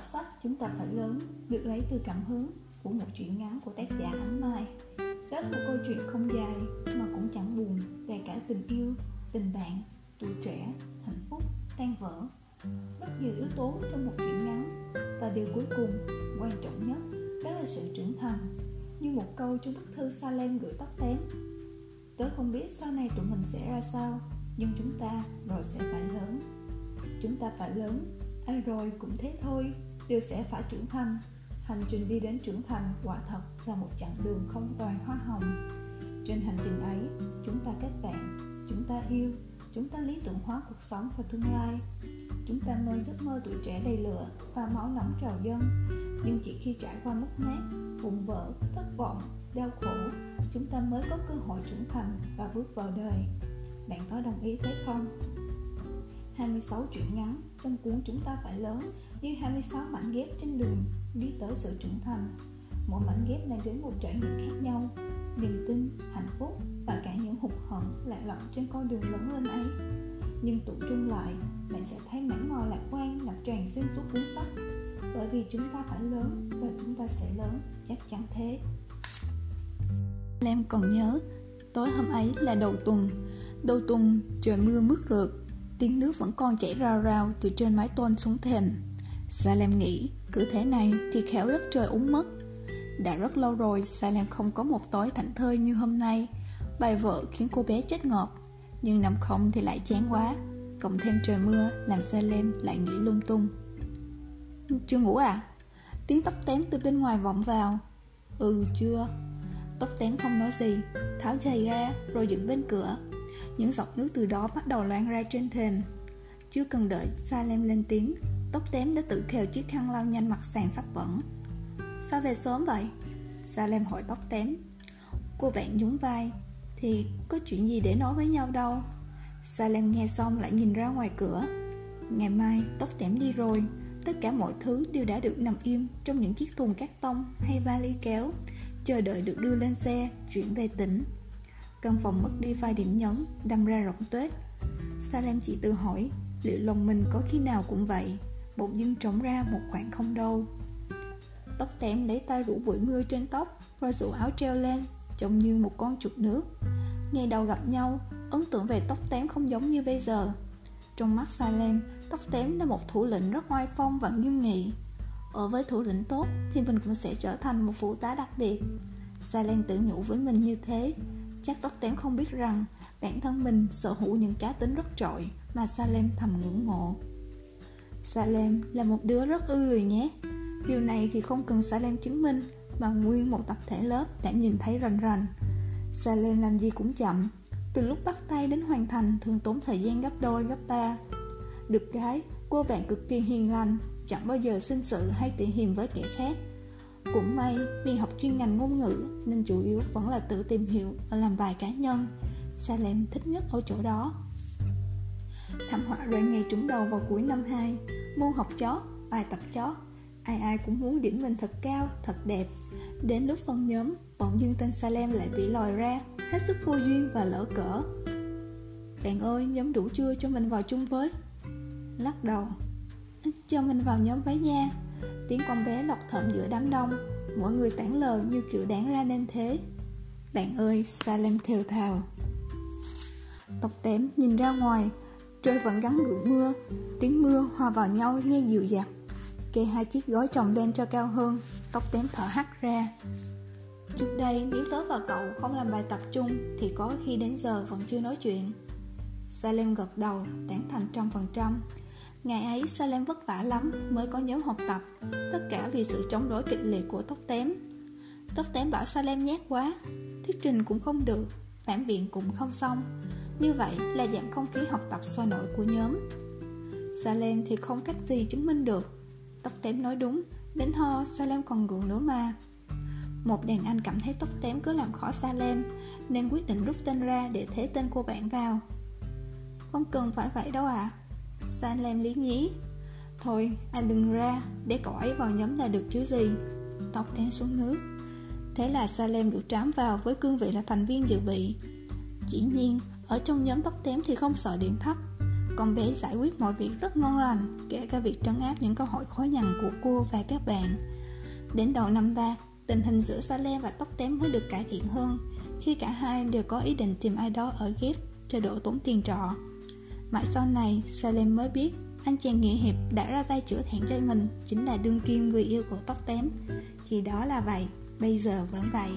đọc sách Chúng ta phải lớn được lấy từ cảm hứng của một chuyện ngắn của tác giả Ánh Mai. Đó là một câu chuyện không dài mà cũng chẳng buồn về cả tình yêu, tình bạn, tuổi trẻ, hạnh phúc, tan vỡ. Rất nhiều yếu tố trong một chuyện ngắn và điều cuối cùng, quan trọng nhất, đó là sự trưởng thành. Như một câu trong bức thư Salem gửi tóc tém. Tớ không biết sau này tụi mình sẽ ra sao, nhưng chúng ta rồi sẽ phải lớn. Chúng ta phải lớn ai rồi cũng thế thôi đều sẽ phải trưởng thành. Hành trình đi đến trưởng thành quả thật là một chặng đường không toàn hoa hồng. Trên hành trình ấy, chúng ta kết bạn, chúng ta yêu, chúng ta lý tưởng hóa cuộc sống và tương lai. Chúng ta mơ giấc mơ tuổi trẻ đầy lửa và máu nóng trào dâng. Nhưng chỉ khi trải qua mất mát vụn vỡ, thất vọng, đau khổ, chúng ta mới có cơ hội trưởng thành và bước vào đời. Bạn có đồng ý thế không? 26 chuyện ngắn, trong cuốn chúng ta phải lớn, như 26 mảnh ghép trên đường đi tới sự trưởng thành. Mỗi mảnh ghép mang đến một trải nghiệm khác nhau, niềm tin, hạnh phúc và cả những hụt hẫng lạc lõng trên con đường lớn lên ấy. Nhưng tụ trung lại, bạn sẽ thấy mảnh mò lạc quan ngập tràn xuyên suốt cuốn sách. Bởi vì chúng ta phải lớn và chúng ta sẽ lớn, chắc chắn thế. Lam còn nhớ, Tối hôm ấy là đầu tuần. Đầu tuần trời mưa mướt rượt. Tiếng nước vẫn còn chảy rào rào từ trên mái tôn xuống thềm. Salem nghĩ, cứ thế này thì khéo đất trời úng mất. Đã rất lâu rồi, Salem không có một tối thảnh thơi như hôm nay. Bài vợ khiến cô bé chết ngọt Nhưng nằm không thì lại chán quá. Cộng thêm trời mưa, làm Salem lại nghĩ lung tung. Chưa ngủ à? Tiếng tóc tém từ bên ngoài vọng vào. Ừ chưa. Tóc tém không nói gì, Tháo giày ra, rồi dựng bên cửa những giọt nước từ đó bắt đầu loang ra trên thềm. Chưa cần đợi Salem lên tiếng Tóc tém đã tự khều chiếc khăn lau nhanh mặt sàn sắp bẩn. Sao về sớm vậy? Salem hỏi tóc tém. Cô bạn nhún vai, Thì có chuyện gì để nói với nhau đâu. Salem nghe xong lại nhìn ra ngoài cửa. Ngày mai tóc tém đi rồi, Tất cả mọi thứ đều đã được nằm im Trong những chiếc thùng cát tông hay vali kéo, Chờ đợi được đưa lên xe, Chuyển về tỉnh. Căn phòng mất đi vài điểm nhấn, Đâm ra rộng tuyết Salem chỉ tự hỏi, Liệu lòng mình có khi nào cũng vậy? Bỗng dưng trống ra một khoảng không đâu. Tóc tém lấy tay rủ bụi mưa trên tóc Rồi rủ áo treo lên, Trông như một con chuột nước. Ngày đầu gặp nhau, Ấn tượng về tóc tém không giống như bây giờ. Trong mắt Salem, Tóc tém là một thủ lĩnh rất oai phong và nghiêm nghị. Ở với thủ lĩnh tốt Thì mình cũng sẽ trở thành một phụ tá đặc biệt. Salem tự nhủ với mình như thế. Chắc tóc tém không biết rằng bản thân mình sở hữu những cá tính rất trội mà Salem thầm ngưỡng mộ. Salem là một đứa rất ư lười nhé. Điều này thì không cần Salem chứng minh mà nguyên một tập thể lớp đã nhìn thấy rành rành. Salem làm gì cũng chậm, từ lúc bắt tay đến hoàn thành thường tốn thời gian gấp đôi gấp ba. Được cái, cô bạn cực kỳ hiền lành, chẳng bao giờ sinh sự hay tỉ hiềm với kẻ khác. Cũng may vì học chuyên ngành ngôn ngữ nên chủ yếu vẫn là tự tìm hiểu và làm bài cá nhân. Salem thích nhất ở chỗ đó. Thảm họa rơi ngay trúng đầu vào cuối năm 2 Môn học chó, bài tập chó. Ai ai cũng muốn điểm mình thật cao, thật đẹp. Đến lúc phân nhóm, bỗng dưng tên Salem lại bị lòi ra Hết sức vô duyên và lỡ cỡ. Bạn ơi, nhóm đủ chưa cho mình vào chung với? Lắc đầu. Cho mình vào nhóm với nha Tiếng con bé lọc thẩm giữa đám đông. Mỗi người tản lờ như kiểu đáng ra nên thế. Bạn ơi, Salem thều thào Tóc tém nhìn ra ngoài Trời vẫn gắn gượng mưa. Tiếng mưa hòa vào nhau nghe dịu dặt Kê hai chiếc gói chồng lên cho cao hơn Tóc tém thở hắt ra. Trước đây nếu tớ và cậu không làm bài tập chung Thì có khi đến giờ vẫn chưa nói chuyện. Salem gật đầu tán thành trăm phần trăm. Ngày ấy, Salem vất vả lắm mới có nhóm học tập, Tất cả vì sự chống đối kịch liệt của tóc tém. Tóc tém bảo Salem nhát quá, Thuyết trình cũng không được tản biện cũng không xong. Như vậy là giảm không khí học tập sôi nổi của nhóm. Salem thì không cách gì chứng minh được. Tóc tém nói đúng, Đến ho Salem còn gượng nữa mà. Một đàn anh cảm thấy tóc tém cứ làm khó Salem, Nên quyết định rút tên ra để thế tên cô bạn vào. Không cần phải vậy đâu ạ. à. Salem lý nhí. Thôi anh đừng ra Để cậu ấy vào nhóm là được chứ gì. Tóc tém xuống nước. Thế là Salem được trám vào với cương vị là thành viên dự bị. Chỉ nhiên Ở trong nhóm tóc tém thì không sợ điểm thấp. Con bé giải quyết mọi việc rất ngon lành Kể cả việc trấn áp những câu hỏi khó nhằn của cô và các bạn. Đến đầu năm ba, tình hình giữa Salem và tóc tém mới được cải thiện hơn Khi cả hai đều có ý định tìm ai đó ở ghép cho đỡ tốn tiền trọ. Mãi sau này, Salem mới biết anh chàng nghĩa hiệp đã ra tay chữa thẹn cho mình chính là đương kim người yêu của tóc tém Khi đó là vậy, bây giờ vẫn vậy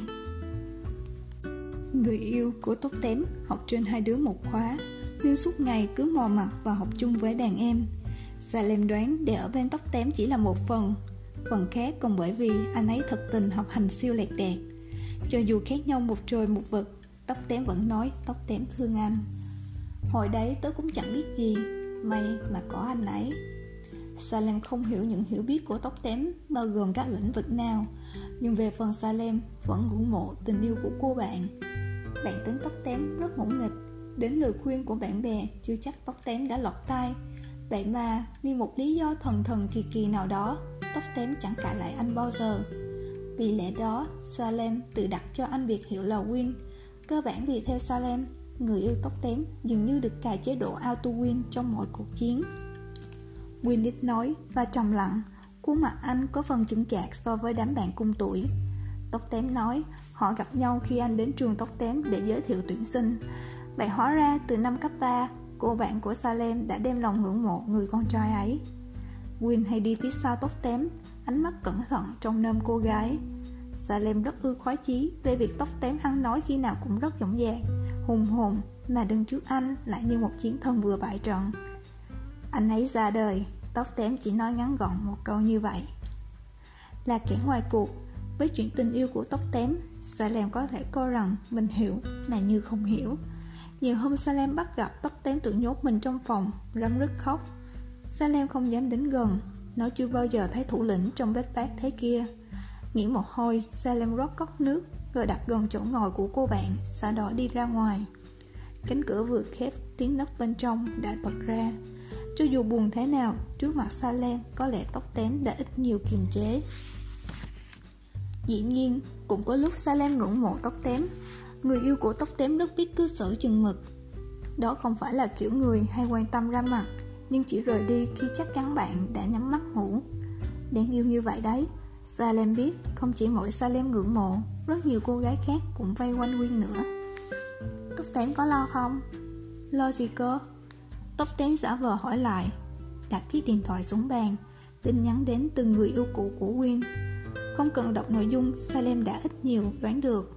Người yêu của tóc tém học trên hai đứa một khóa nhưng suốt ngày cứ mò mặt và học chung với đàn em. Salem đoán để ở bên tóc tém chỉ là một phần, phần khác còn bởi vì anh ấy thật tình học hành siêu lẹt đẹt. Cho dù khác nhau một trời một vực, tóc tém vẫn nói tóc tém thương anh. Hồi đấy tớ cũng chẳng biết gì, may mà có anh ấy. Salem không hiểu những hiểu biết của tóc tém bao gồm các lĩnh vực nào, nhưng về phần Salem vẫn ngủ mộ tình yêu của cô bạn. Bạn tính tóc tém rất ngỗ nghịch, Đến lời khuyên của bạn bè chưa chắc tóc tém đã lọt tai Vậy mà vì một lý do thần thần kỳ kỳ nào đó Tóc tém chẳng cãi lại anh bao giờ Vì lẽ đó Salem tự đặt cho anh việc hiệu là Win Cơ bản vì theo Salem Người yêu tóc tém dường như được cài chế độ auto win trong mọi cuộc chiến. Win ít nói, và trầm lặng, Khuôn mặt anh có phần chững chạc so với đám bạn cùng tuổi. Tóc tém nói, Họ gặp nhau khi anh đến trường tóc tém để giới thiệu tuyển sinh. Vậy hóa ra từ năm cấp 3 Cô bạn của Salem đã đem lòng ngưỡng mộ người con trai ấy. Win hay đi phía sau tóc tém, Ánh mắt cẩn thận trong nơm cô gái. Salem rất ưa khoái chí Về việc tóc tém ăn nói khi nào cũng rất dõng dạc. Hùng hồn Mà đứng trước anh lại như một chiến thần vừa bại trận Anh ấy ra đời Tóc tém chỉ nói ngắn gọn một câu như vậy Là kẻ ngoài cuộc Với chuyện tình yêu của tóc tém Salem có thể coi rằng mình hiểu Mà như không hiểu nhiều hôm Salem bắt gặp tóc tém tự nhốt mình trong phòng, rấm rứt khóc. Salem không dám đến gần, nó chưa bao giờ thấy thủ lĩnh trong bếp bát thế kia. Nghĩ một hồi, Salem rót cốc nước, rồi đặt gần chỗ ngồi của cô bạn, sau đó đi ra ngoài. Cánh cửa vừa khép, tiếng nấc bên trong đã bật ra. Cho dù buồn thế nào, trước mặt Salem có lẽ tóc tém đã ít nhiều kiềm chế. Dĩ nhiên, cũng có lúc Salem ngưỡng mộ tóc tém Người yêu của tóc tém rất biết cư xử chừng mực Đó không phải là kiểu người hay quan tâm ra mặt Nhưng chỉ rời đi khi chắc chắn bạn đã nhắm mắt ngủ Đáng yêu như vậy đấy Salem biết không chỉ mỗi Salem ngưỡng mộ rất nhiều cô gái khác cũng vây quanh Quyên nữa. Tóc tém có lo không? Lo gì cơ? Tóc tém giả vờ hỏi lại. Đặt chiếc điện thoại xuống bàn. Tin nhắn đến từ người yêu cũ của Quyên. Không cần đọc nội dung Salem đã ít nhiều đoán được.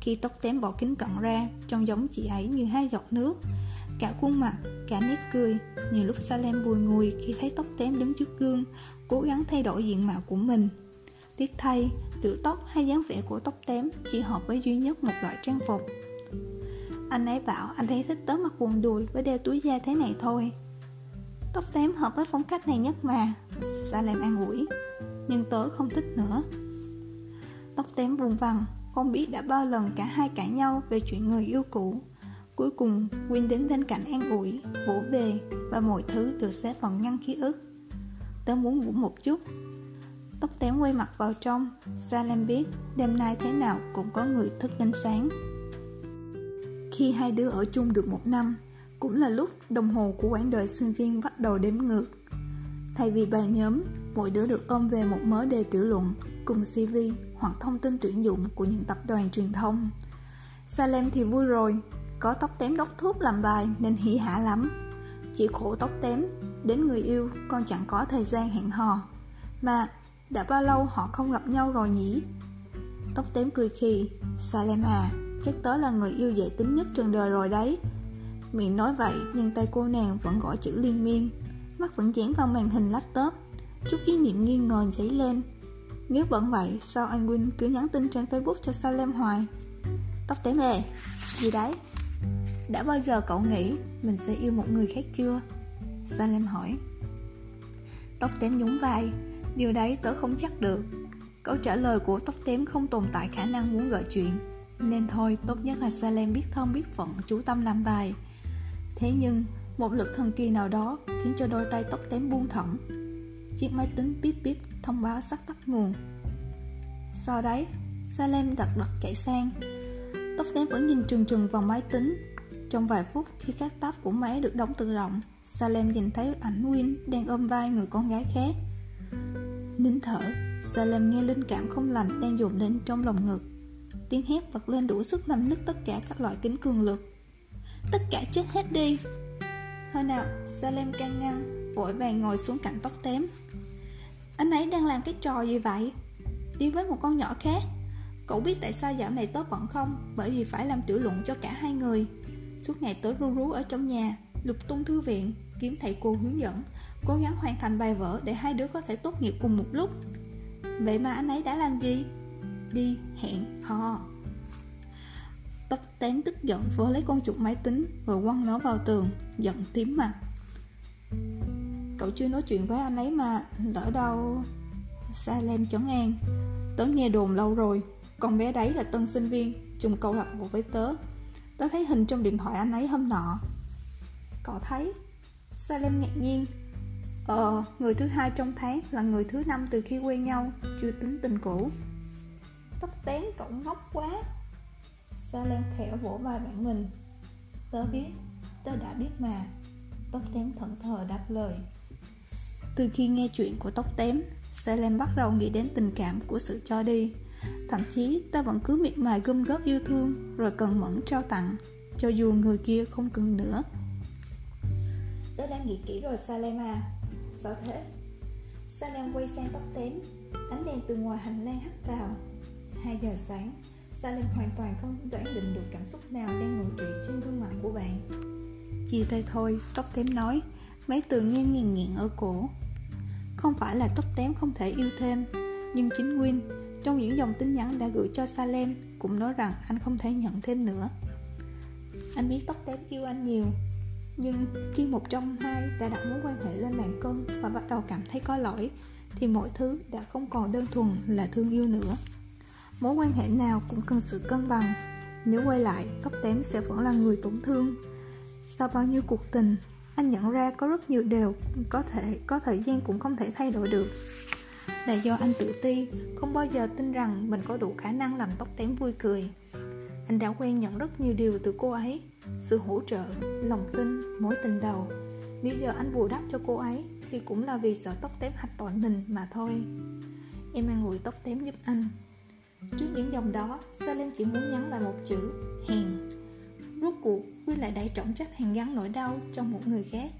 Khi tóc tém bỏ kính cận ra Trông giống chị ấy như hai giọt nước. Cả khuôn mặt, cả nét cười. Nhiều lúc Salem bùi ngùi khi thấy tóc tém đứng trước gương Cố gắng thay đổi diện mạo của mình. Tiếc thay, kiểu tóc hay dáng vẻ của tóc tém Chỉ hợp với duy nhất một loại trang phục. Anh ấy bảo anh ấy thích tớ mặc quần đùi với đeo túi da thế này thôi. Tóc tém hợp với phong cách này nhất mà Salem an ủi Nhưng tớ không thích nữa. Tóc tém vùng vằng không biết đã bao lần cả hai cãi nhau về chuyện người yêu cũ. Cuối cùng quyên đến bên cạnh an ủi, vỗ về Và mọi thứ được xếp vào ngăn ký ức. Tớ muốn ngủ một chút. Tóc tém quay mặt vào trong Salem biết đêm nay thế nào cũng có người thức đến sáng Khi hai đứa ở chung được một năm Cũng là lúc đồng hồ của quãng đời sinh viên bắt đầu đếm ngược Thay vì bài nhóm, mỗi đứa được ôm về một mớ đề tiểu luận cùng CV hoặc thông tin tuyển dụng của những tập đoàn truyền thông. Salem thì vui rồi, có tóc tém đốc thuốc làm bài nên hỉ hả lắm. Chỉ khổ tóc tém, đến người yêu con chẳng có thời gian hẹn hò. Mà đã bao lâu họ không gặp nhau rồi nhỉ? Tóc tém cười khì, Salem à, chắc tớ là người yêu dễ tính nhất trần đời rồi đấy. Miệng nói vậy nhưng tay cô nàng vẫn gõ chữ liên miên, mắt vẫn dán vào màn hình laptop. Chút ý niệm nghi ngờ dấy lên nếu vẫn vậy, sao anh Win cứ nhắn tin trên Facebook cho Salem hoài? Tóc tém về, gì đấy? Đã bao giờ cậu nghĩ mình sẽ yêu một người khác chưa? Salem hỏi Tóc tém nhún vai Điều đấy tớ không chắc được. Câu trả lời của tóc tém không tồn tại khả năng muốn gợi chuyện. Nên thôi tốt nhất là Salem biết thân biết phận chú tâm làm bài. Thế nhưng một lực thần kỳ nào đó khiến cho đôi tay tóc tém buông thõng. Chiếc máy tính bíp bíp thông báo sắp tắt nguồn. Sau đấy, Salem đặt đặt chạy sang. Tóc tém vẫn nhìn trừng trừng vào máy tính. Trong vài phút khi các tab của máy được đóng tự động Salem nhìn thấy ảnh Win đang ôm vai người con gái khác. Nín thở Salem nghe linh cảm không lành đang dồn lên trong lòng ngực. Tiếng hét bật lên đủ sức làm nứt tất cả các loại kính cường lực. Tất cả chết hết đi. Thôi nào Salem can ngăn, Vội vàng ngồi xuống cạnh tóc tém Anh ấy đang làm cái trò gì vậy? Đi với một con nhỏ khác. Cậu biết tại sao dạo này tớ bận không? Bởi vì phải làm tiểu luận cho cả hai người. Suốt ngày tớ ru rú ở trong nhà, Lục tung thư viện. Kiếm thầy cô hướng dẫn, Cố gắng hoàn thành bài vở để hai đứa có thể tốt nghiệp cùng một lúc. Vậy mà anh ấy đã làm gì? Đi hẹn hò. Tóc tán tức giận vớ lấy con chuột máy tính Rồi quăng nó vào tường, Giận tím mặt. Cậu chưa nói chuyện với anh ấy mà Lỡ đâu Salem chấn an. Tớ nghe đồn lâu rồi, Con bé đấy là tân sinh viên Trùng câu lạc bộ với tớ. Tớ thấy hình trong điện thoại anh ấy hôm nọ. Cậu thấy? Salem ngạc nhiên. Ờ, người thứ hai trong tháng là người thứ năm từ khi quen nhau Chưa tính tình cũ. Tóc tén cậu ngốc quá. Salem khẽ vỗ vai bạn mình. Tớ biết, tớ đã biết mà. Tóc tém thận thờ đáp lời. Từ khi nghe chuyện của tóc tém Salem bắt đầu nghĩ đến tình cảm của sự cho đi. Thậm chí ta vẫn cứ miệt mài gom góp yêu thương Rồi cần mẫn trao tặng Cho dù người kia không cần nữa. Tớ đã nghĩ kỹ rồi Salem à Sao thế? Salem quay sang tóc tém Ánh đèn từ ngoài hành lang hắt vào. 2 giờ sáng Salem hoàn toàn không đoán định được cảm xúc nào đang ngồi trị trên gương mặt của bạn. Chia tay thôi, tóc tém nói. Mấy từ nghe nghiền nghiện ở cổ. Không phải là tóc tém không thể yêu thêm Nhưng chính Win Trong những dòng tin nhắn đã gửi cho Salem Cũng nói rằng anh không thể nhận thêm nữa. Anh biết tóc tém yêu anh nhiều nhưng khi một trong hai đã đặt mối quan hệ lên bàn cân Và bắt đầu cảm thấy có lỗi Thì mọi thứ đã không còn đơn thuần là thương yêu nữa. Mối quan hệ nào cũng cần sự cân bằng. Nếu quay lại, tóc tém sẽ vẫn là người tổn thương. Sau bao nhiêu cuộc tình, anh nhận ra có rất nhiều điều có thể có thời gian cũng không thể thay đổi được. Là do anh tự ti, không bao giờ tin rằng mình có đủ khả năng làm tóc tém vui cười. Anh đã quen nhận rất nhiều điều từ cô ấy. Sự hỗ trợ, lòng tin, mối tình đầu. Nếu giờ anh bù đắp cho cô ấy Thì cũng là vì sợ tóc tém hạch tội mình mà thôi. Em an ủi tóc tém giúp anh. Trước những dòng đó, Salem chỉ muốn nhắn lại một chữ hèn. Rốt cuộc, Quy lại đẩy trọng trách hàng gắn nỗi đau cho một người khác.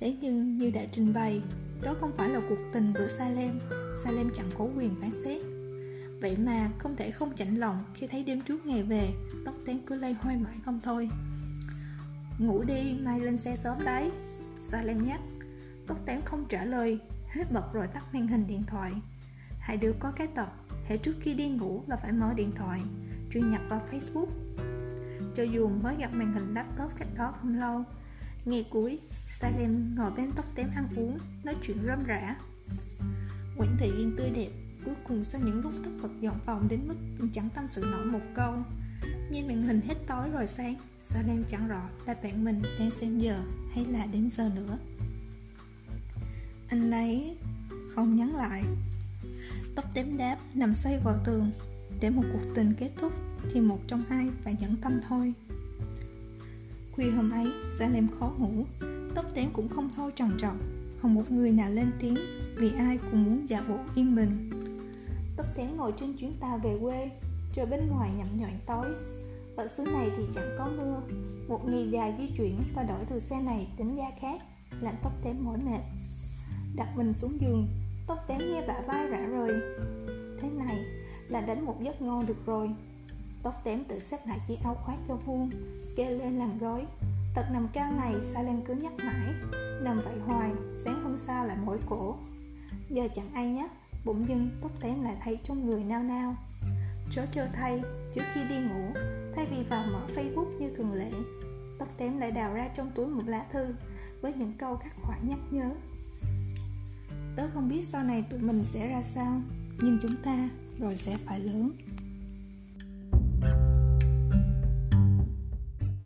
Thế nhưng như đã trình bày, đó không phải là cuộc tình của Salem Salem chẳng có quyền phán xét. Vậy mà không thể không chạnh lòng khi thấy đêm trước ngày về Tóc tén cứ lây hoay mãi không thôi. Ngủ đi, mai lên xe sớm đấy. Salem nhắc. Tóc tén không trả lời Hết bật rồi tắt màn hình điện thoại. Hai đứa có cái tật hãy trước khi đi ngủ là phải mở điện thoại truy nhập vào Facebook. Cho dù mới gặp màn hình laptop cách đó không lâu Ngày cuối, Salem ngồi bên tóc tém ăn uống, nói chuyện râm rã. Quảng thị yên tươi đẹp, thường cùng sau những lúc thức bật dọn phòng đến mức chẳng tâm sự nổi một câu. Nhìn màn hình hết tối rồi sáng, Salem chẳng rõ là bạn mình đang xem giờ hay là đếm giờ nữa. Anh ấy không nhắn lại. Tóc tém đáp nằm xoay vào tường. Để một cuộc tình kết thúc thì một trong hai phải nhẫn tâm thôi. Khuya hôm ấy Salem khó ngủ. Tóc tém cũng không thôi trằn trọc. Không một người nào lên tiếng vì ai cũng muốn giả bộ yên bình tóc tém ngồi trên chuyến tàu về quê trời bên ngoài nhậm nhọn tối. Ở xứ này thì chẳng có mưa, một ngày dài di chuyển và đổi từ xe này đến ga khác, làm tóc tém mỏi mệt. Đặt mình xuống giường Tóc tém nghe bả vai rã rời. Thế này là đánh một giấc ngon được rồi. Tóc tém tự xếp lại chiếc áo khoác cho vuông Kê lên làm gói. Tật nằm cao này, sao lên cứ nhắc mãi? Nằm vậy hoài, Sáng hôm sau lại mỏi cổ. Giờ chẳng ai nhắc. Bỗng dưng tóc tén lại thấy trong người nao nao. Chó cho thay, Trước khi đi ngủ, Thay vì vào mở facebook như thường lệ, Tóc tém lại đào ra trong túi một lá thư Với những câu khắc khoải nhắc nhớ. Tớ không biết sau này tụi mình sẽ ra sao, Nhưng chúng ta rồi sẽ phải lớn.